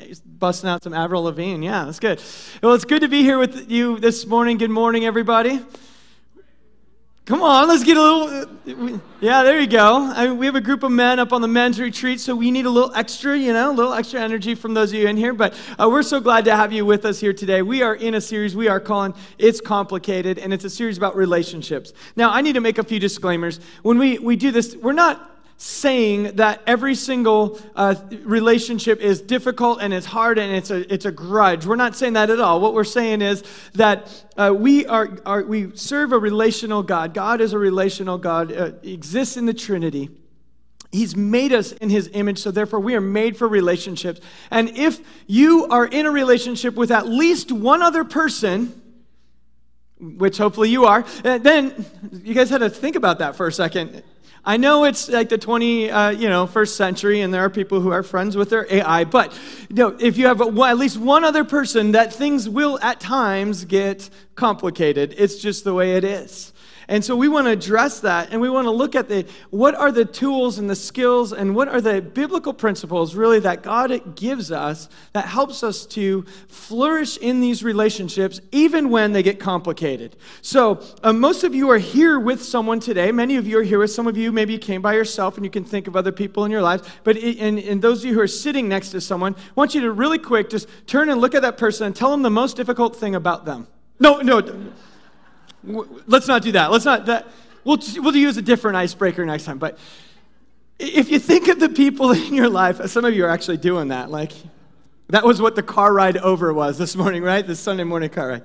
He's busting out some Avril Lavigne. Yeah, that's good. Well, it's good to be here with you this morning. Good morning, everybody. Come on, let's get a little. Yeah, there you go. I mean, we have a group of men up on the men's retreat, so we need a little extra, you know, a little extra energy from those of you in here. But uh, we're so glad to have you with us here today. We are in a series we are calling It's Complicated, and it's a series about relationships. Now, I need to make a few disclaimers. When we, we do this, we're not saying that every single uh, relationship is difficult and it's hard and it's a, it's a grudge. We're not saying that at all. What we're saying is that uh, we, are, are, we serve a relational God. God is a relational God, uh, exists in the Trinity. He's made us in his image, so therefore we are made for relationships. And if you are in a relationship with at least one other person, which hopefully you are, uh, then you guys had to think about that for a second. I know it's like the 20, uh, you know, first century, and there are people who are friends with their AI. But you know, if you have a, at least one other person, that things will at times get complicated. It's just the way it is. And so we want to address that and we want to look at the what are the tools and the skills and what are the biblical principles really that God gives us that helps us to flourish in these relationships even when they get complicated. So uh, most of you are here with someone today. Many of you are here with some of you maybe you came by yourself and you can think of other people in your lives. But it, and, and those of you who are sitting next to someone, I want you to really quick just turn and look at that person and tell them the most difficult thing about them. No, no. Let's not do that. Let's not that. We'll, we'll use a different icebreaker next time. But if you think of the people in your life, some of you are actually doing that. Like, that was what the car ride over was this morning, right? The Sunday morning car ride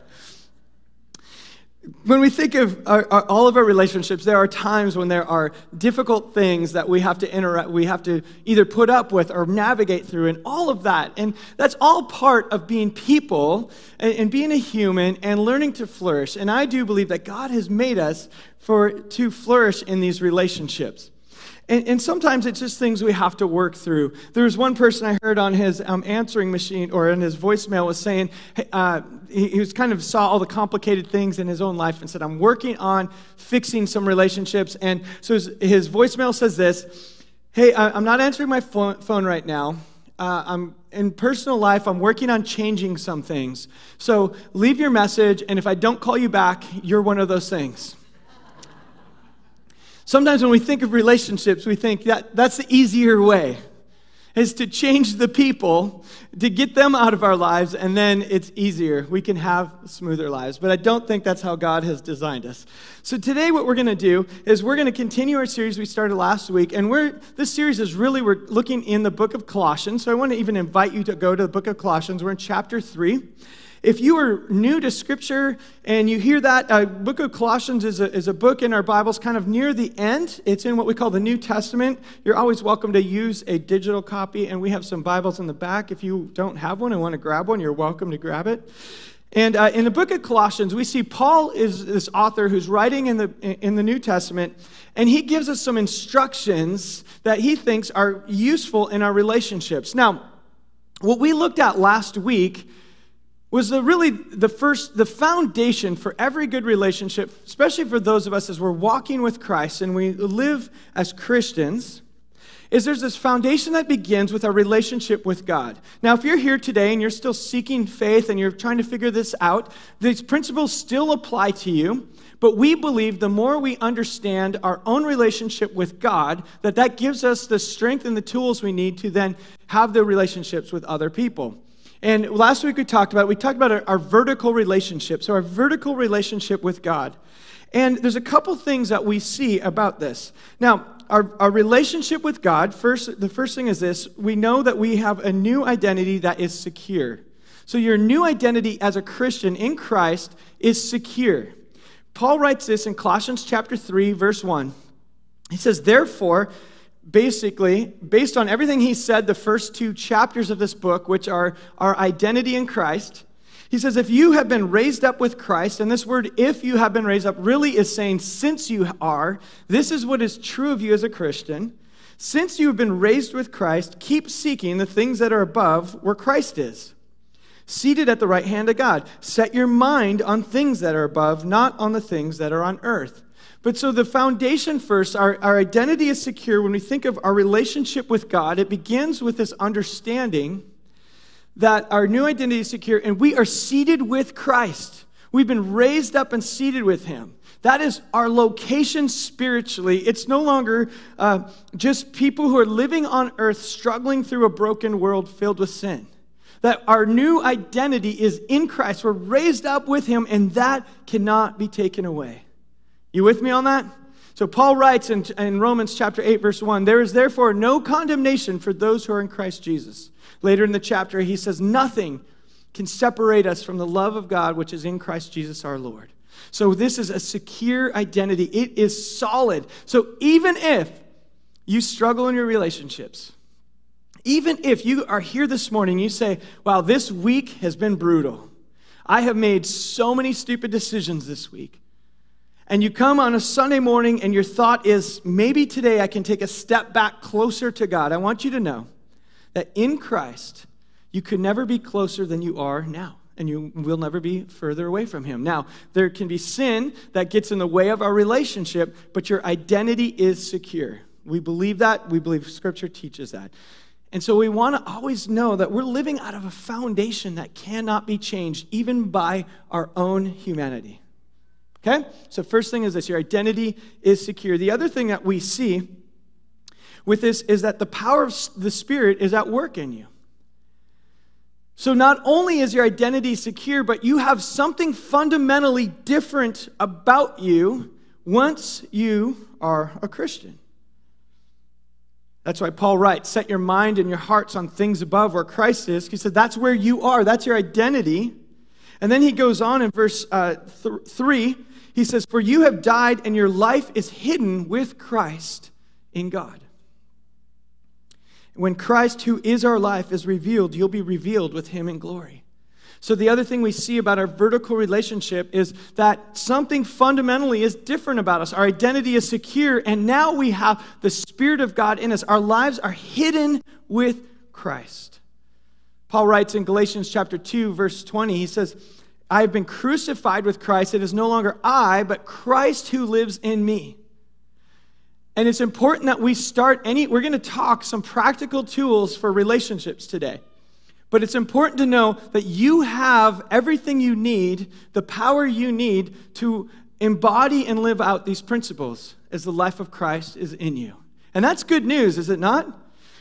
when we think of our, our, all of our relationships, there are times when there are difficult things that we have to interact, we have to either put up with or navigate through, and all of that. And that's all part of being people and, and being a human and learning to flourish. And I do believe that God has made us for to flourish in these relationships. And, and, sometimes it's just things we have to work through. There was one person I heard on his um, answering machine or in his voicemail was saying, uh, he, he, was kind of saw all the complicated things in his own life and said, I'm working on fixing some relationships. And so his, his voicemail says this Hey, I, I'm not answering my phone, phone right now. Uh, I'm in personal life, I'm working on changing some things. So leave your message, and if I don't call you back, you're one of those things. Sometimes when we think of relationships, we think that that's the easier way is to change the people, to get them out of our lives, and then it's easier. We can have smoother lives. But I don't think that's how God has designed us. So today, what we're going to do is we're going to continue our series we started last week, and we're this series is really we're looking in the book of Colossians. So I want to even invite you to go to the book of Colossians. We're in chapter three. If you are new to Scripture and you hear that, uh, book of Colossians is a, is a book in our Bibles kind of near the end. It's in what we call the New Testament. You're always welcome to use a digital copy, and we have some Bibles in the back. If you don't have one and want to grab one, you're welcome to grab it. And uh, in the book of Colossians, we see Paul is this author who's writing in the, in the New Testament, and he gives us some instructions that he thinks are useful in our relationships. Now, what we looked at last week was the really the first the foundation for every good relationship especially for those of us as we're walking with christ and we live as christians is there's this foundation that begins with our relationship with god. Now if you're here today and you're still seeking faith and you're trying to figure this out these principles still apply to you but we believe the more we understand our own relationship with god that that gives us the strength and the tools we need to then have the relationships with other people and last week we talked about we talked about our, our vertical relationship, so our vertical relationship with God. And there's a couple things that we see about this. Now, our, our relationship with God, first, the first thing is this we know that we have a new identity that is secure. So, your new identity as a Christian in Christ is secure. Paul writes this in Colossians chapter 3, verse 1. He says, Therefore, basically, based on everything he said the first two chapters of this book, which are our identity in Christ, he says, if you have been raised up with Christ, and this word, if you have been raised up, really is saying, since you are, this is what is true of you as a Christian. Since you have been raised with Christ, keep seeking the things that are above where Christ is, seated at the right hand of God. Set your mind on things that are above, not on the things that are on earth. But so the foundation first, our, our identity is secure when we think of our relationship with God. It begins with this understanding that our new identity is secure and we are seated with Christ. We've been raised up and seated with Him. That is our location spiritually. It's no longer uh, just people who are living on earth struggling through a broken world filled with sin. That our new identity is in Christ. We're raised up with Him, and that cannot be taken away. You with me on that? So Paul writes in, in Romans chapter 8, verse 1 There is therefore no condemnation for those who are in Christ Jesus. Later in the chapter, he says, Nothing can separate us from the love of God which is in Christ Jesus our Lord. So this is a secure identity. It is solid. So even if you struggle in your relationships, even if you are here this morning, you say, wow, this week has been brutal. I have made so many stupid decisions this week. And you come on a Sunday morning and your thought is, maybe today I can take a step back closer to God. I want you to know that in Christ, you could never be closer than you are now and you will never be further away from him. Now, there can be sin that gets in the way of our relationship, but your identity is secure. We believe that. We believe scripture teaches that. And so we want to always know that we're living out of a foundation that cannot be changed, even by our own humanity. Okay? So, first thing is this your identity is secure. The other thing that we see with this is that the power of the Spirit is at work in you. So not only is your identity secure, but you have something fundamentally different about you once you are a Christian. That's why Paul writes, Set your mind and your hearts on things above where Christ is. He said, That's where you are, that's your identity. And then he goes on in verse uh, th- 3, he says, For you have died, and your life is hidden with Christ in God. When Christ, who is our life, is revealed, you'll be revealed with him in glory. So, the other thing we see about our vertical relationship is that something fundamentally is different about us. Our identity is secure, and now we have the Spirit of God in us. Our lives are hidden with Christ. Paul writes in Galatians chapter 2, verse 20, he says, I have been crucified with Christ. It is no longer I, but Christ who lives in me. And it's important that we start any, we're going to talk some practical tools for relationships today. But it's important to know that you have everything you need, the power you need to embody and live out these principles as the life of Christ is in you. And that's good news, is it not?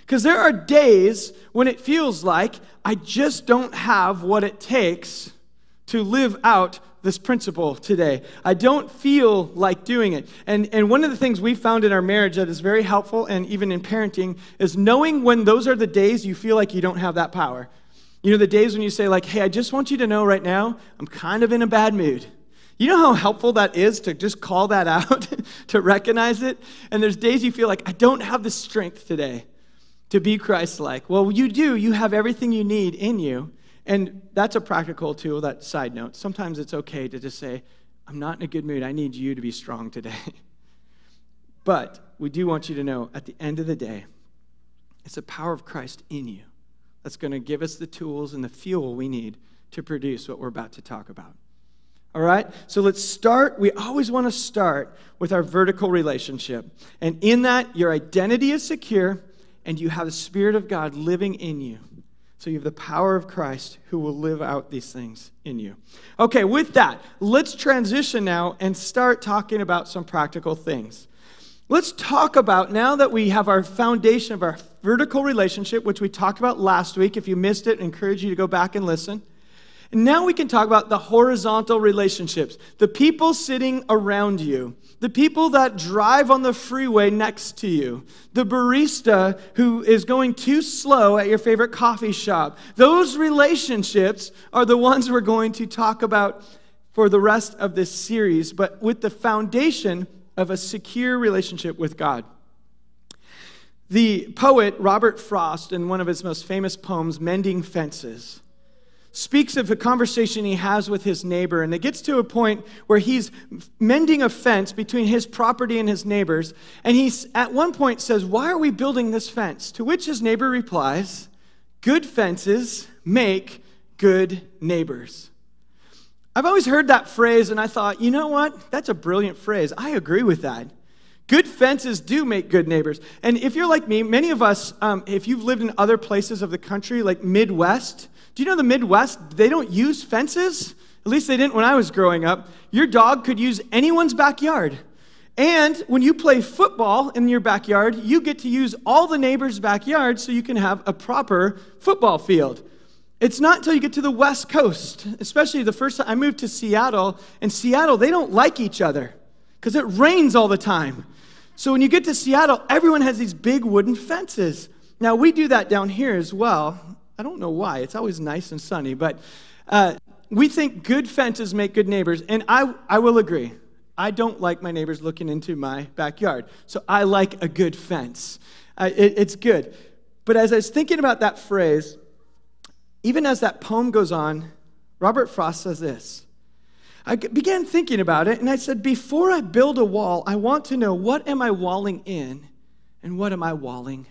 Because there are days when it feels like I just don't have what it takes to live out this principle today. I don't feel like doing it. And, and one of the things we found in our marriage that is very helpful, and even in parenting, is knowing when those are the days you feel like you don't have that power. You know, the days when you say, like, hey, I just want you to know right now, I'm kind of in a bad mood. You know how helpful that is to just call that out, to recognize it? And there's days you feel like, I don't have the strength today to be Christ like. Well, you do. You have everything you need in you. And that's a practical tool, that side note. Sometimes it's okay to just say, I'm not in a good mood. I need you to be strong today. but we do want you to know at the end of the day, it's the power of Christ in you that's going to give us the tools and the fuel we need to produce what we're about to talk about. All right? So let's start. We always want to start with our vertical relationship. And in that, your identity is secure and you have the Spirit of God living in you. So you have the power of Christ who will live out these things in you. Okay, with that, let's transition now and start talking about some practical things. Let's talk about now that we have our foundation of our vertical relationship, which we talked about last week. If you missed it, I encourage you to go back and listen. Now we can talk about the horizontal relationships, the people sitting around you, the people that drive on the freeway next to you, the barista who is going too slow at your favorite coffee shop. Those relationships are the ones we're going to talk about for the rest of this series, but with the foundation of a secure relationship with God. The poet Robert Frost, in one of his most famous poems, Mending Fences, speaks of a conversation he has with his neighbor, and it gets to a point where he's mending a fence between his property and his neighbor's. And he, at one point, says, Why are we building this fence? To which his neighbor replies, Good fences make good neighbors. I've always heard that phrase, and I thought, you know what? That's a brilliant phrase. I agree with that. Good fences do make good neighbors. And if you're like me, many of us, um, if you've lived in other places of the country, like Midwest, Do you know the Midwest, they don't use fences? At least they didn't when I was growing up. Your dog could use anyone's backyard. And when you play football in your backyard, you get to use all the neighbors' backyards so you can have a proper football field. It's not until you get to the West Coast, especially the first time I moved to Seattle. In Seattle, they don't like each other because it rains all the time. So when you get to Seattle, everyone has these big wooden fences. Now, we do that down here as well. I don't know why. It's always nice and sunny, but uh, we think good fences make good neighbors. And I, I will agree. I don't like my neighbors looking into my backyard. So I like a good fence. Uh, it, it's good. But as I was thinking about that phrase, even as that poem goes on, Robert Frost says this. I began thinking about it and I said, before I build a wall, I want to know what am I walling in and what am I walling?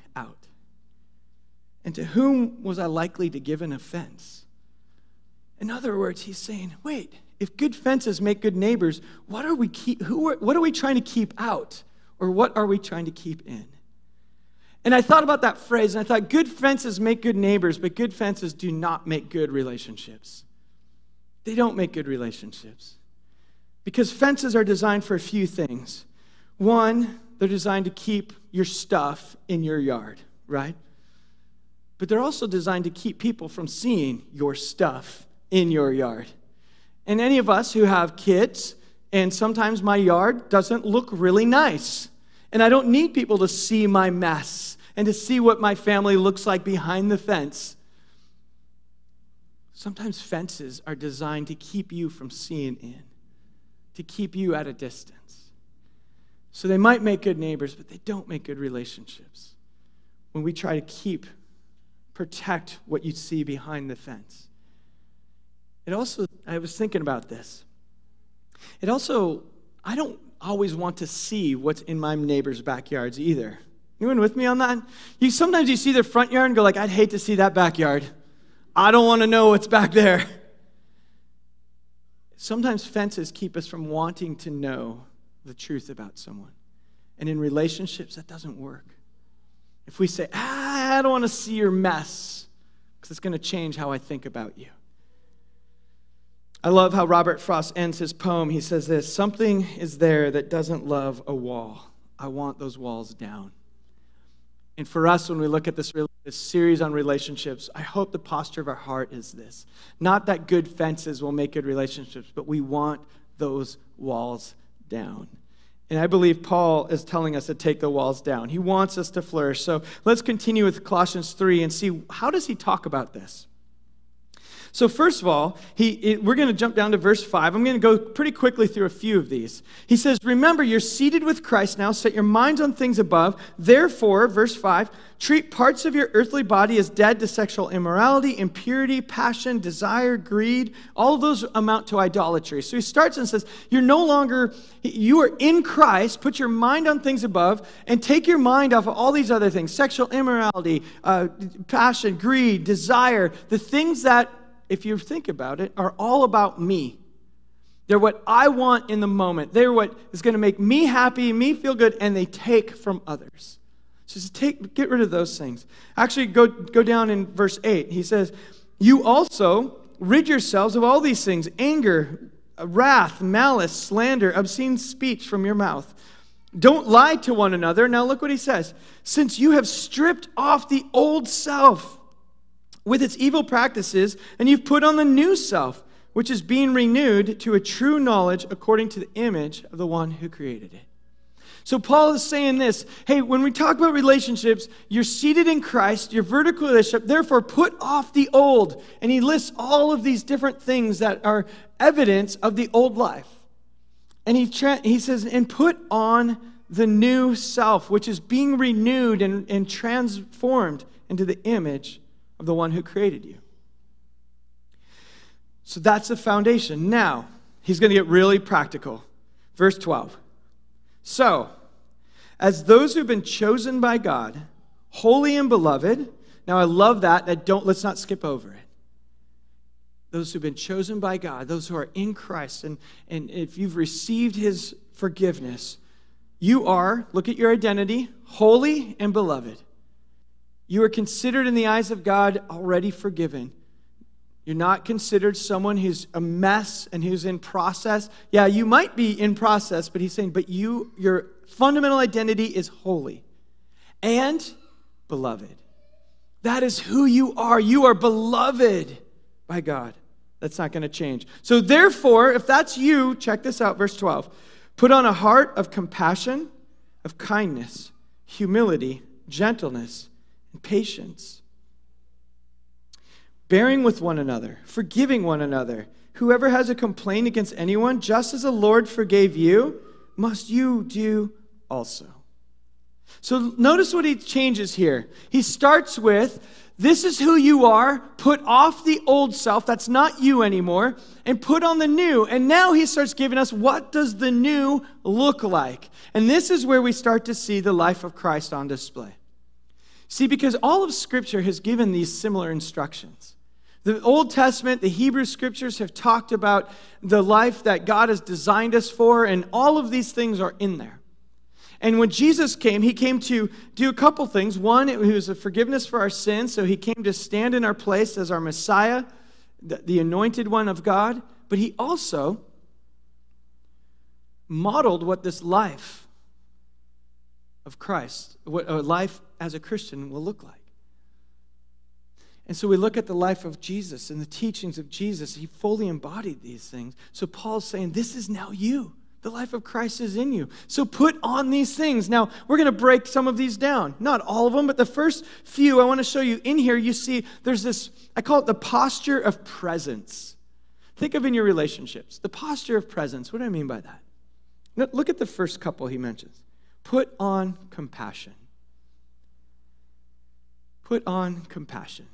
And to whom was I likely to give an offense? In other words, he's saying, wait, if good fences make good neighbors, what are we keep, who are, what are we trying to keep out? Or what are we trying to keep in? And I thought about that phrase and I thought good fences make good neighbors, but good fences do not make good relationships. They don't make good relationships. Because fences are designed for a few things. One, they're designed to keep your stuff in your yard, right? But they're also designed to keep people from seeing your stuff in your yard. And any of us who have kids, and sometimes my yard doesn't look really nice. And I don't need people to see my mess and to see what my family looks like behind the fence. Sometimes fences are designed to keep you from seeing in, to keep you at a distance. So they might make good neighbors, but they don't make good relationships. When we try to keep, protect what you see behind the fence. It also, I was thinking about this. It also, I don't always want to see what's in my neighbor's backyards either. Anyone with me on that? You sometimes you see their front yard and go like, I'd hate to see that backyard. I don't want to know what's back there. Sometimes fences keep us from wanting to know the truth about someone. And in relationships, that doesn't work. If we say, ah, I don't want to see your mess, because it's going to change how I think about you. I love how Robert Frost ends his poem. He says this Something is there that doesn't love a wall. I want those walls down. And for us, when we look at this, this series on relationships, I hope the posture of our heart is this not that good fences will make good relationships, but we want those walls down. And I believe Paul is telling us to take the walls down. He wants us to flourish. So let's continue with Colossians 3 and see how does he talk about this? So, first of all, he, it, we're going to jump down to verse 5. I'm going to go pretty quickly through a few of these. He says, Remember, you're seated with Christ now. Set your minds on things above. Therefore, verse 5, treat parts of your earthly body as dead to sexual immorality, impurity, passion, desire, greed. All of those amount to idolatry. So, he starts and says, You're no longer, you are in Christ. Put your mind on things above and take your mind off of all these other things sexual immorality, uh, passion, greed, desire, the things that if you think about it, are all about me. They're what I want in the moment. They're what is going to make me happy, me feel good, and they take from others. So just take, get rid of those things. Actually, go, go down in verse 8. He says, You also rid yourselves of all these things anger, wrath, malice, slander, obscene speech from your mouth. Don't lie to one another. Now, look what he says. Since you have stripped off the old self with its evil practices, and you've put on the new self, which is being renewed to a true knowledge according to the image of the one who created it. So, Paul is saying this hey, when we talk about relationships, you're seated in Christ, you're vertical relationship, therefore put off the old. And he lists all of these different things that are evidence of the old life. And he, tra- he says, and put on the new self, which is being renewed and, and transformed into the image of the one who created you. So that's the foundation. Now, he's going to get really practical. Verse 12. So, as those who've been chosen by God, holy and beloved, now I love that, that don't let's not skip over it. Those who've been chosen by God, those who are in Christ, and, and if you've received his forgiveness, you are, look at your identity, holy and beloved. You are considered in the eyes of God already forgiven. You're not considered someone who's a mess and who's in process. Yeah, you might be in process, but he's saying, but you, your fundamental identity is holy and beloved. That is who you are. You are beloved by God. That's not going to change. So, therefore, if that's you, check this out, verse 12. Put on a heart of compassion, of kindness, humility, gentleness, and patience bearing with one another, forgiving one another. Whoever has a complaint against anyone, just as the Lord forgave you, must you do also. So notice what he changes here. He starts with, This is who you are. Put off the old self, that's not you anymore, and put on the new. And now he starts giving us what does the new look like? And this is where we start to see the life of Christ on display. See, because all of Scripture has given these similar instructions. The Old Testament, the Hebrew scriptures have talked about the life that God has designed us for, and all of these things are in there. And when Jesus came, he came to do a couple things. One, it was a forgiveness for our sins, so he came to stand in our place as our Messiah, the, anointed one of God. But he also modeled what this life of Christ, what a life as a Christian will look like. And so we look at the life of Jesus and the teachings of Jesus. He fully embodied these things. So Paul's saying, This is now you. The life of Christ is in you. So put on these things. Now, we're going to break some of these down. Not all of them, but the first few I want to show you. In here, you see there's this, I call it the posture of presence. Think of in your relationships the posture of presence. What do I mean by that? Look at the first couple he mentions. Put on compassion. Put on compassion.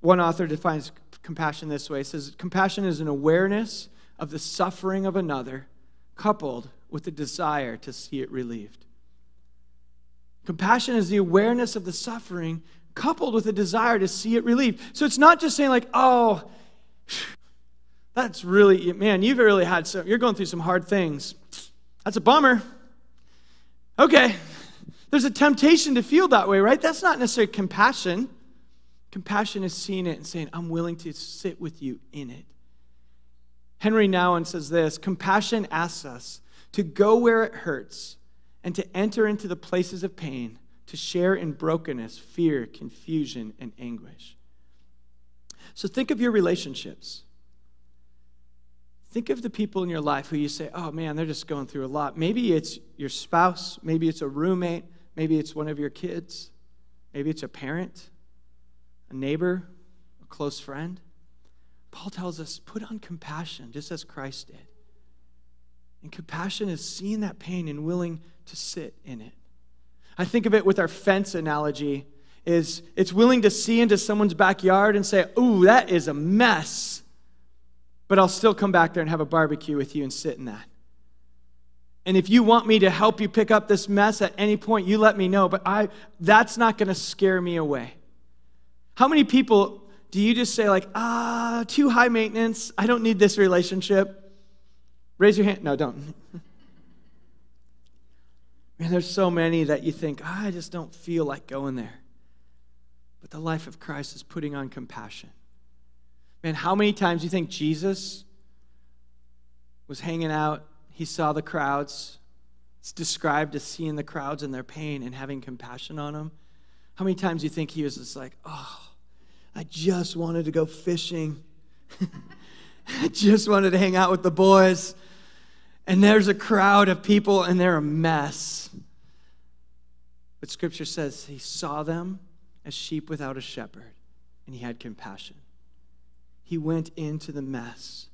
One author defines compassion this way. Says, Compassion is an awareness of the suffering of another, coupled with the desire to see it relieved. Compassion is the awareness of the suffering, coupled with a desire to see it relieved. So it's not just saying, like, oh, that's really, man, you've really had some, you're going through some hard things. That's a bummer. Okay. There's a temptation to feel that way, right? That's not necessarily compassion. Compassion is seeing it and saying, I'm willing to sit with you in it. Henry Nouwen says this Compassion asks us to go where it hurts and to enter into the places of pain, to share in brokenness, fear, confusion, and anguish. So think of your relationships. Think of the people in your life who you say, oh man, they're just going through a lot. Maybe it's your spouse, maybe it's a roommate, maybe it's one of your kids, maybe it's a parent a neighbor, a close friend. Paul tells us put on compassion, just as Christ did. And compassion is seeing that pain and willing to sit in it. I think of it with our fence analogy is it's willing to see into someone's backyard and say, "Ooh, that is a mess." But I'll still come back there and have a barbecue with you and sit in that. And if you want me to help you pick up this mess at any point, you let me know, but I that's not going to scare me away. How many people do you just say, like, ah, too high maintenance, I don't need this relationship? Raise your hand. No, don't. Man, there's so many that you think, I just don't feel like going there. But the life of Christ is putting on compassion. Man, how many times do you think Jesus was hanging out? He saw the crowds. It's described as seeing the crowds and their pain and having compassion on them. How many times do you think he was just like, oh, I just wanted to go fishing. I just wanted to hang out with the boys. And there's a crowd of people and they're a mess. But scripture says he saw them as sheep without a shepherd and he had compassion. He went into the mess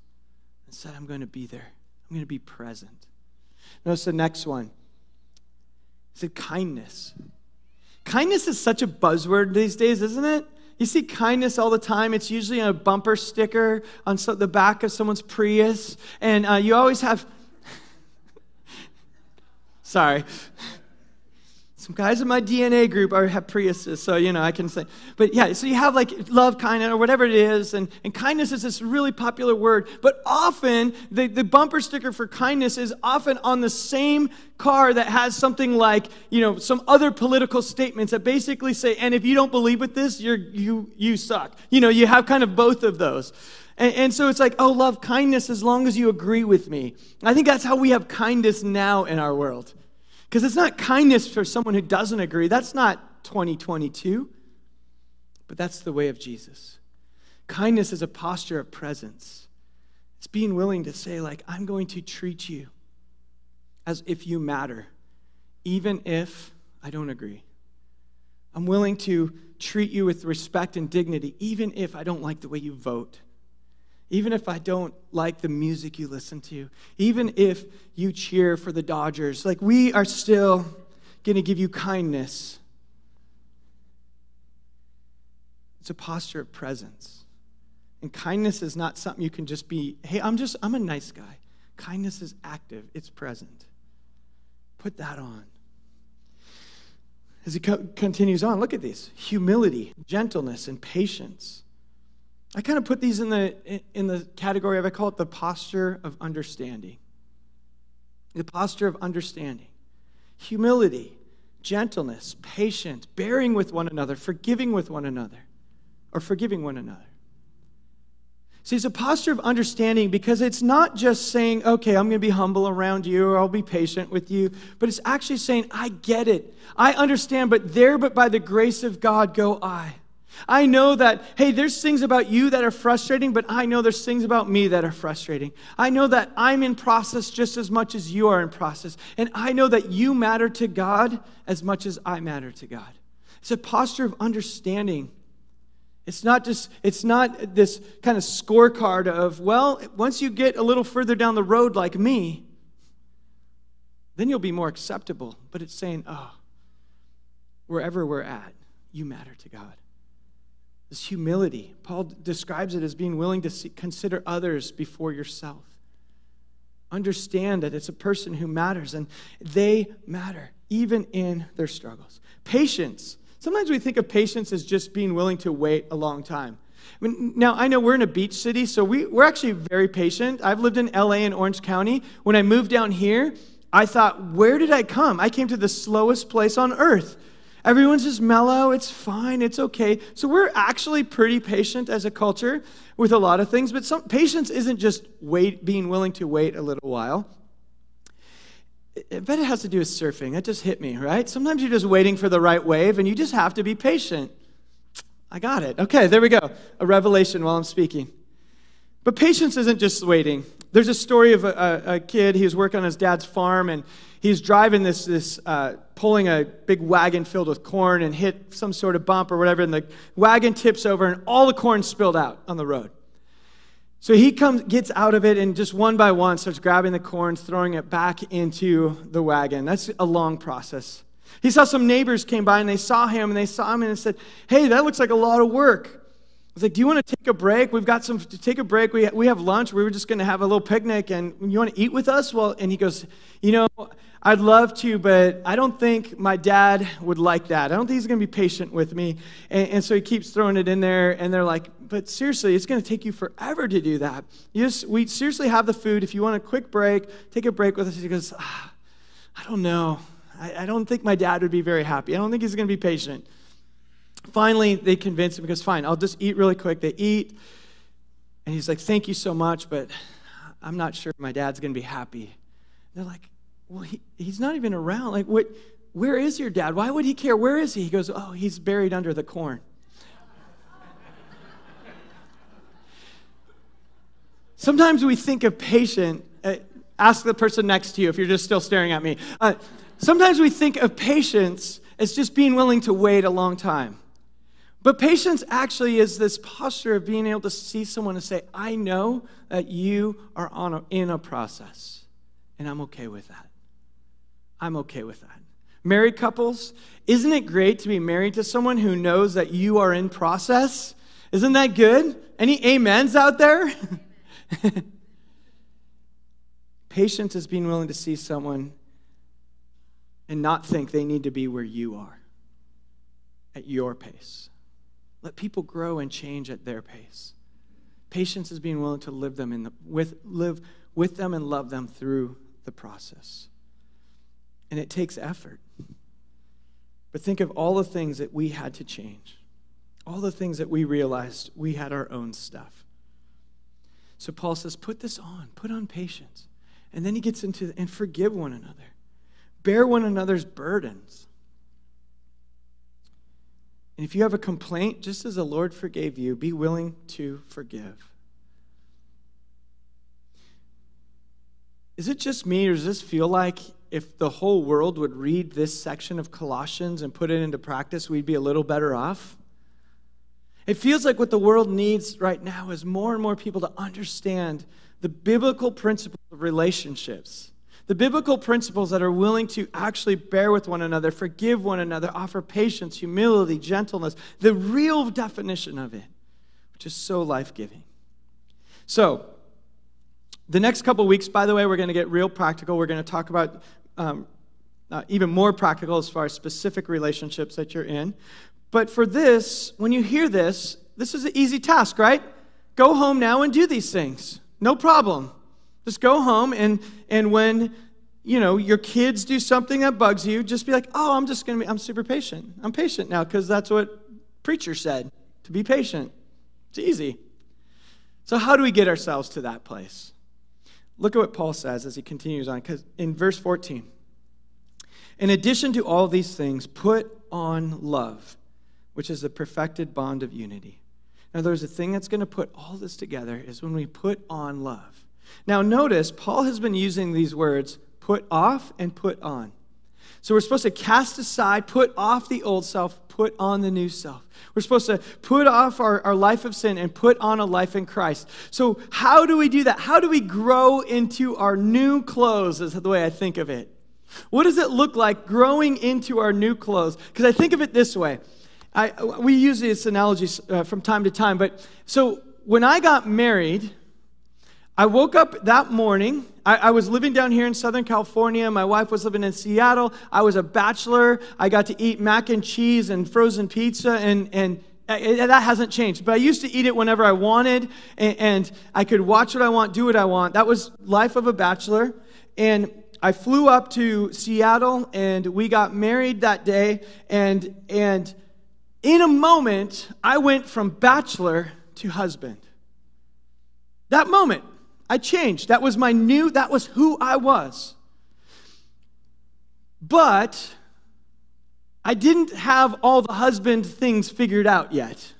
and said, I'm going to be there. I'm going to be present. Notice the next one. He said, kindness. Kindness is such a buzzword these days, isn't it? You see kindness all the time. It's usually a bumper sticker on the back of someone's Prius. And uh, you always have. Sorry. Some guys in my DNA group are have Priuses, so you know I can say. But yeah, so you have like love, kindness, or whatever it is, and, and kindness is this really popular word. But often the, the bumper sticker for kindness is often on the same car that has something like, you know, some other political statements that basically say, and if you don't believe with this, you're you you suck. You know, you have kind of both of those. And, and so it's like, oh, love kindness as long as you agree with me. I think that's how we have kindness now in our world. Because it's not kindness for someone who doesn't agree. That's not 2022. But that's the way of Jesus. Kindness is a posture of presence. It's being willing to say, like, I'm going to treat you as if you matter, even if I don't agree. I'm willing to treat you with respect and dignity, even if I don't like the way you vote even if I don't like the music you listen to, even if you cheer for the Dodgers, like we are still going to give you kindness. It's a posture of presence. And kindness is not something you can just be, hey, I'm just, I'm a nice guy. Kindness is active, it's present. Put that on. As he co- continues on, look at these humility, gentleness, and patience. I kind of put these in the, in the category of, I call it the posture of understanding. The posture of understanding. Humility, gentleness, patience, bearing with one another, forgiving with one another, or forgiving one another. See, it's a posture of understanding because it's not just saying, okay, I'm going to be humble around you or I'll be patient with you, but it's actually saying, I get it. I understand, but there, but by the grace of God, go I. I know that, hey, there's things about you that are frustrating, but I know there's things about me that are frustrating. I know that I'm in process just as much as you are in process. And I know that you matter to God as much as I matter to God. It's a posture of understanding. It's not just, it's not this kind of scorecard of, well, once you get a little further down the road like me, then you'll be more acceptable. But it's saying, oh, wherever we're at, you matter to God. This humility. Paul describes it as being willing to see, consider others before yourself. Understand that it's a person who matters and they matter, even in their struggles. Patience. Sometimes we think of patience as just being willing to wait a long time. I mean, now, I know we're in a beach city, so we, we're actually very patient. I've lived in LA and Orange County. When I moved down here, I thought, where did I come? I came to the slowest place on earth. Everyone's just mellow. It's fine. It's okay. So we're actually pretty patient as a culture with a lot of things, but some patience isn't just wait, being willing to wait a little while. I bet it has to do with surfing. That just hit me, right? Sometimes you're just waiting for the right wave and you just have to be patient. I got it. Okay, there we go. A revelation while I'm speaking. But patience isn't just waiting. There's a story of a, a, a kid. He was working on his dad's farm and he's driving this, this uh, pulling a big wagon filled with corn and hit some sort of bump or whatever, and the wagon tips over and all the corn spilled out on the road. So he comes, gets out of it, and just one by one starts grabbing the corn, throwing it back into the wagon. That's a long process. He saw some neighbors came by and they saw him and they saw him and they said, Hey, that looks like a lot of work. Was like, Do you want to take a break? We've got some to take a break. We, we have lunch. We were just going to have a little picnic and you want to eat with us? Well, and he goes, You know, I'd love to, but I don't think my dad would like that. I don't think he's going to be patient with me. And, and, so he keeps throwing it in there, and they're like, but seriously, it's going to take you forever to do that. You just, we seriously have the food. If you want a quick break, take a break with us. He goes, ah, I don't know. I, I don't think my dad would be very happy. I don't think he's going to be patient. Finally, they convince him because, fine, I'll just eat really quick. They eat, and he's like, thank you so much, but I'm not sure my dad's going to be happy. They're like, well, he, he's not even around. Like, what, where is your dad? Why would he care? Where is he? He goes, oh, he's buried under the corn. Sometimes we think of patient. Uh, ask the person next to you if you're just still staring at me. Uh, sometimes we think of patience as just being willing to wait a long time. But patience actually is this posture of being able to see someone and say, I know that you are on a, in a process, and I'm okay with that. I'm okay with that. Married couples, isn't it great to be married to someone who knows that you are in process? Isn't that good? Any amens out there? Patience is being willing to see someone and not think they need to be where you are at your pace. Let people grow and change at their pace. Patience is being willing to live them in the, with, live with them and love them through the process. And it takes effort. But think of all the things that we had to change, all the things that we realized we had our own stuff. So Paul says, put this on, put on patience. And then he gets into, and forgive one another, bear one another's burdens. And if you have a complaint, just as the Lord forgave you, be willing to forgive. Is it just me, or does this feel like if the whole world would read this section of Colossians and put it into practice, we'd be a little better off? It feels like what the world needs right now is more and more people to understand the biblical principles of relationships, the biblical principles that are willing to actually bear with one another, forgive one another, offer patience, humility, gentleness, the real definition of it, which is so life giving. So, the next couple weeks, by the way, we're going to get real practical. We're going to talk about um, uh, even more practical as far as specific relationships that you're in. But for this, when you hear this, this is an easy task, right? Go home now and do these things. No problem. Just go home and and when you know your kids do something that bugs you, just be like, "Oh, I'm just going to be I'm super patient. I'm patient now because that's what preacher said, to be patient." It's easy. So how do we get ourselves to that place? Look at what Paul says as he continues on cuz in verse 14. In addition to all these things, put on love, which is the perfected bond of unity. Now, there's a thing that's going to put all this together is when we put on love. Now, notice Paul has been using these words put off and put on. So we're supposed to cast aside, put off the old self, put on the new self. We're supposed to put off our, our life of sin and put on a life in Christ. So, how do we do that? How do we grow into our new clothes, is the way I think of it. What does it look like growing into our new clothes? Because I think of it this way. I, we use this analogy uh, from time to time, but so when I got married, I woke up that morning. I, I, was living down here in Southern California. My wife was living in Seattle. I was a bachelor. I got to eat mac and cheese and frozen pizza, and, and it, that hasn't changed. But I used to eat it whenever I wanted, and, and I could watch what I want, do what I want. That was life of a bachelor. And I flew up to Seattle, and we got married that day. And, and in a moment, I went from bachelor to husband. That moment, I changed. That was my new, that was who I was. But I didn't have all the husband things figured out yet.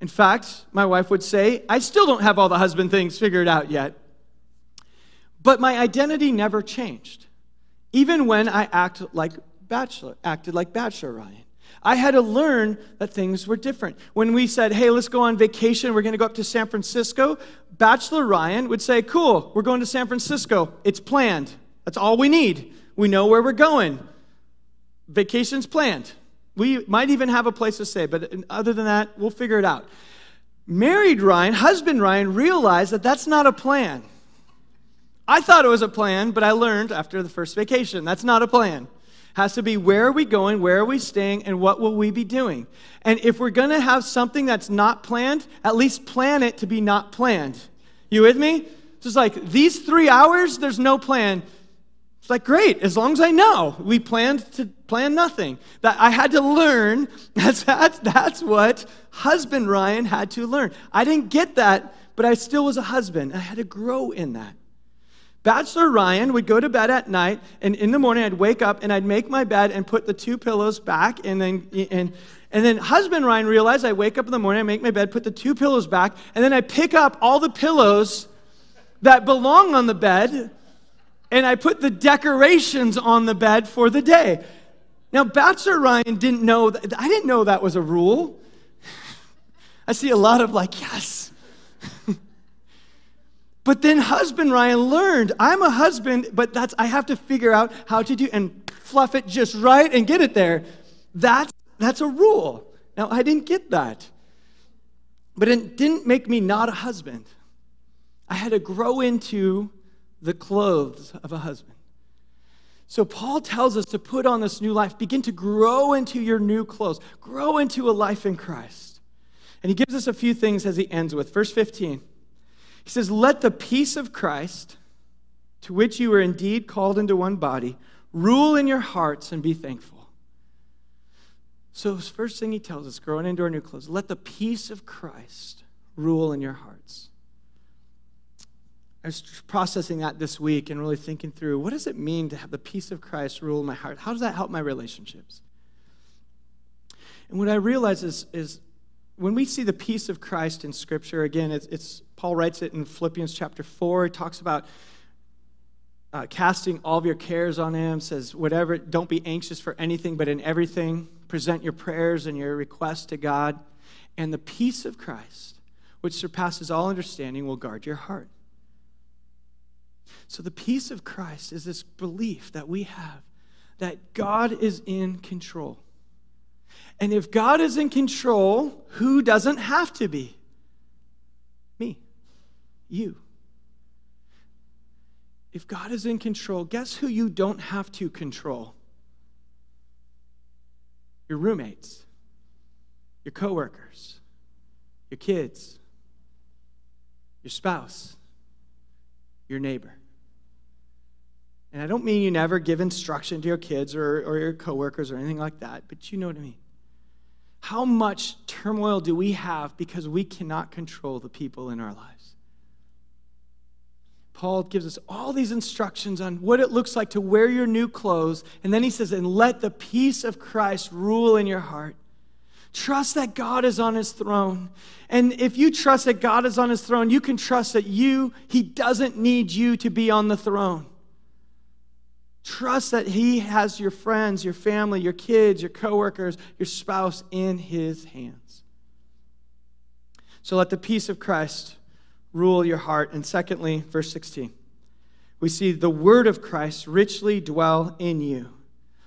In fact, my wife would say, I still don't have all the husband things figured out yet. But my identity never changed, even when I act like bachelor, acted like Bachelor Ryan. I had to learn that things were different. When we said, hey, let's go on vacation, we're going to go up to San Francisco, Bachelor Ryan would say, cool, we're going to San Francisco. It's planned. That's all we need. We know where we're going. Vacation's planned. We might even have a place to stay, but other than that, we'll figure it out. Married Ryan, husband Ryan, realized that that's not a plan. I thought it was a plan, but I learned after the first vacation that's not a plan has to be where are we going, where are we staying, and what will we be doing? And if we're going to have something that's not planned, at least plan it to be not planned. You with me? Just like these three hours, there's no plan. It's like, great, as long as I know. We planned to plan nothing. That I had to learn. That's, that's, that's what husband Ryan had to learn. I didn't get that, but I still was a husband. I had to grow in that. Bachelor Ryan would go to bed at night, and in the morning I'd wake up and I'd make my bed and put the two pillows back, and then and and then husband Ryan realized I wake up in the morning, I make my bed, put the two pillows back, and then I pick up all the pillows that belong on the bed, and I put the decorations on the bed for the day. Now, Bachelor Ryan didn't know that, I didn't know that was a rule. I see a lot of like, yes. But then husband Ryan learned, I'm a husband, but that's I have to figure out how to do and fluff it just right and get it there. That's that's a rule. Now I didn't get that. But it didn't make me not a husband. I had to grow into the clothes of a husband. So, Paul tells us to put on this new life, begin to grow into your new clothes, grow into a life in Christ. And he gives us a few things as he ends with. Verse 15 he says, Let the peace of Christ, to which you were indeed called into one body, rule in your hearts and be thankful. So, first thing he tells us, growing into our new clothes, let the peace of Christ rule in your hearts. I was processing that this week and really thinking through what does it mean to have the peace of Christ rule my heart? How does that help my relationships? And what I realize is, is when we see the peace of Christ in Scripture, again, it's, it's Paul writes it in Philippians chapter 4. He talks about uh, casting all of your cares on him, says, whatever, don't be anxious for anything, but in everything, present your prayers and your requests to God. And the peace of Christ, which surpasses all understanding, will guard your heart. So, the peace of Christ is this belief that we have that God is in control. And if God is in control, who doesn't have to be? Me, you. If God is in control, guess who you don't have to control? Your roommates, your coworkers, your kids, your spouse, your neighbor. And I don't mean you never give instruction to your kids or, or your coworkers or anything like that, but you know what I mean. How much turmoil do we have because we cannot control the people in our lives? Paul gives us all these instructions on what it looks like to wear your new clothes. And then he says, and let the peace of Christ rule in your heart. Trust that God is on his throne. And if you trust that God is on his throne, you can trust that you, he doesn't need you to be on the throne. Trust that He has your friends, your family, your kids, your coworkers, your spouse in His hands. So let the peace of Christ rule your heart. And secondly, verse 16, we see the word of Christ richly dwell in you.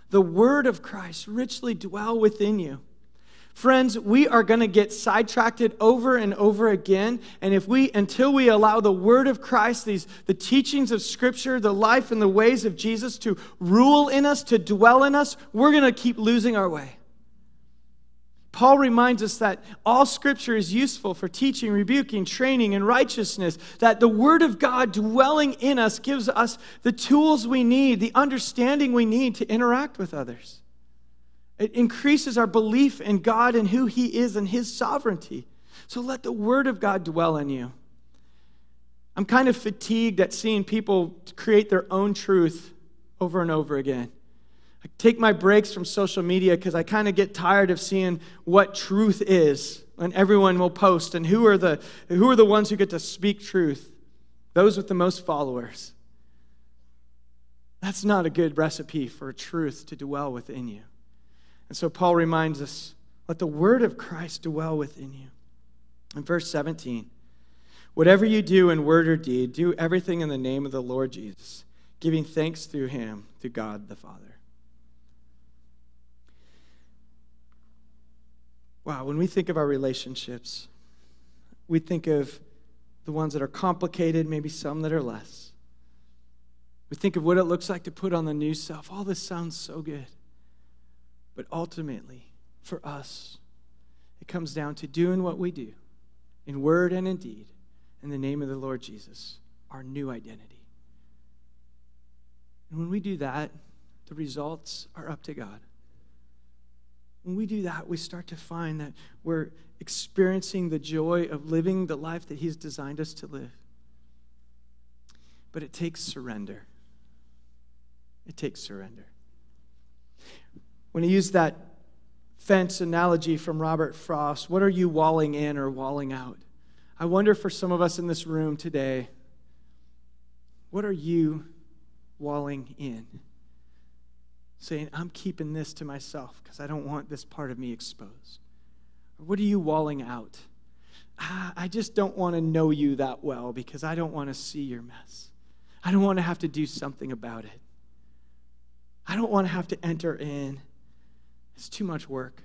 The word of Christ richly dwell within you. Friends, we are going to get sidetracked over and over again. And if we, until we allow the word of Christ, these, the teachings of Scripture, the life and the ways of Jesus to rule in us, to dwell in us, we're going to keep losing our way. Paul reminds us that all scripture is useful for teaching, rebuking, training, and righteousness. That the Word of God dwelling in us gives us the tools we need, the understanding we need to interact with others. It increases our belief in God and who He is and His sovereignty. So let the Word of God dwell in you. I'm kind of fatigued at seeing people create their own truth over and over again. I take my breaks from social media because I kind of get tired of seeing what truth is. And everyone will post, and who are the who are the ones who get to speak truth? Those with the most followers. That's not a good recipe for truth to dwell within you. And so Paul reminds us let the word of Christ dwell within you. In verse 17, whatever you do in word or deed, do everything in the name of the Lord Jesus, giving thanks through him to God the Father. Wow, when we think of our relationships, we think of the ones that are complicated, maybe some that are less. We think of what it looks like to put on the new self. All this sounds so good. But ultimately, for us, it comes down to doing what we do in word and in deed in the name of the Lord Jesus, our new identity. And when we do that, the results are up to God. When we do that, we start to find that we're experiencing the joy of living the life that He's designed us to live. But it takes surrender. It takes surrender. When he used that fence analogy from Robert Frost, what are you walling in or walling out? I wonder for some of us in this room today, what are you walling in? Saying, I'm keeping this to myself because I don't want this part of me exposed. Or what are you walling out? Ah, I just don't want to know you that well because I don't want to see your mess. I don't want to have to do something about it. I don't want to have to enter in it's too much work.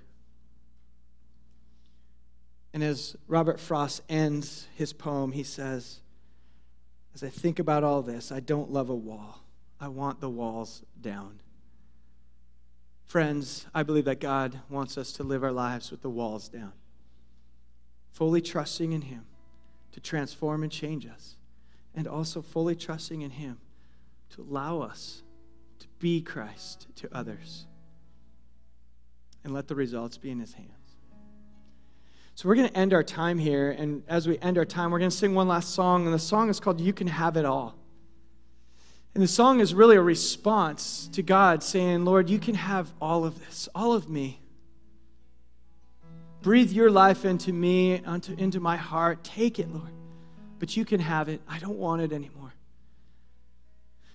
And as Robert Frost ends his poem, he says, As I think about all this, I don't love a wall. I want the walls down. Friends, I believe that God wants us to live our lives with the walls down, fully trusting in Him to transform and change us, and also fully trusting in Him to allow us to be Christ to others. And let the results be in His hands. So we're going to end our time here. And as we end our time, we're going to sing one last song. And the song is called You Can Have It All. And the song is really a response to God saying, Lord, you can have all of this, all of me. Breathe your life into me, into my heart. Take it, Lord. But you can have it. I don't want it anymore.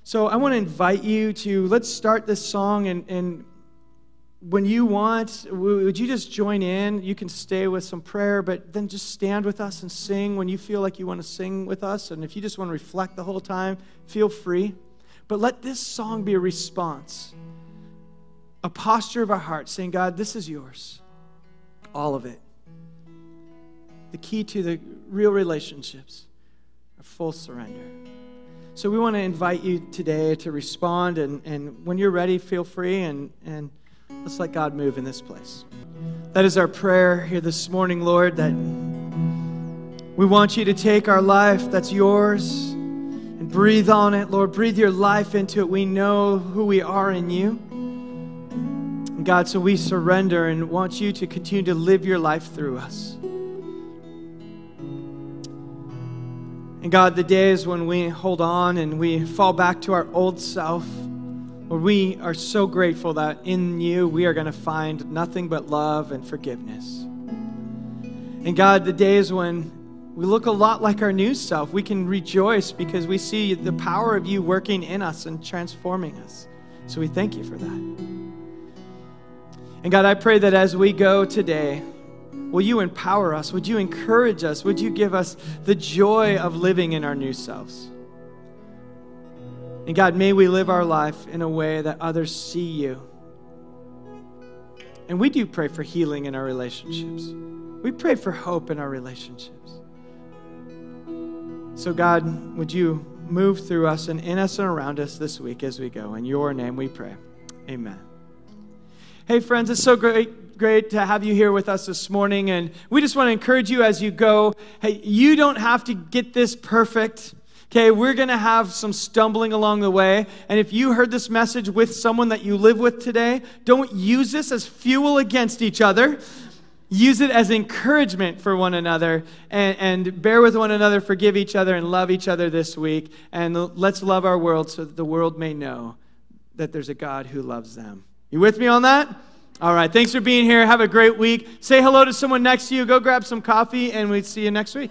So I want to invite you to let's start this song and, and when you want, would you just join in? You can stay with some prayer, but then just stand with us and sing when you feel like you want to sing with us. And if you just want to reflect the whole time, feel free. But let this song be a response, a posture of our heart saying, God, this is yours. All of it. The key to the real relationships are full surrender. So we want to invite you today to respond. And, and when you're ready, feel free and, and Let's let God move in this place. That is our prayer here this morning, Lord, that we want you to take our life that's yours and breathe on it, Lord. Breathe your life into it. We know who we are in you. God, so we surrender and want you to continue to live your life through us. And God, the days when we hold on and we fall back to our old self, Lord, we are so grateful that in you we are going to find nothing but love and forgiveness. And God, the days when we look a lot like our new self, we can rejoice because we see the power of you working in us and transforming us. So we thank you for that. And God, I pray that as we go today, will you empower us? Would you encourage us? Would you give us the joy of living in our new selves? And God, may we live our life in a way that others see you. And we do pray for healing in our relationships. We pray for hope in our relationships. So, God, would you move through us and in us and around us this week as we go? In your name we pray. Amen. Hey, friends, it's so great, great to have you here with us this morning. And we just want to encourage you as you go. Hey, you don't have to get this perfect. Okay, we're going to have some stumbling along the way. And if you heard this message with someone that you live with today, don't use this as fuel against each other. Use it as encouragement for one another and, and bear with one another, forgive each other, and love each other this week. And let's love our world so that the world may know that there's a God who loves them. You with me on that? All right, thanks for being here. Have a great week. Say hello to someone next to you. Go grab some coffee, and we'll see you next week.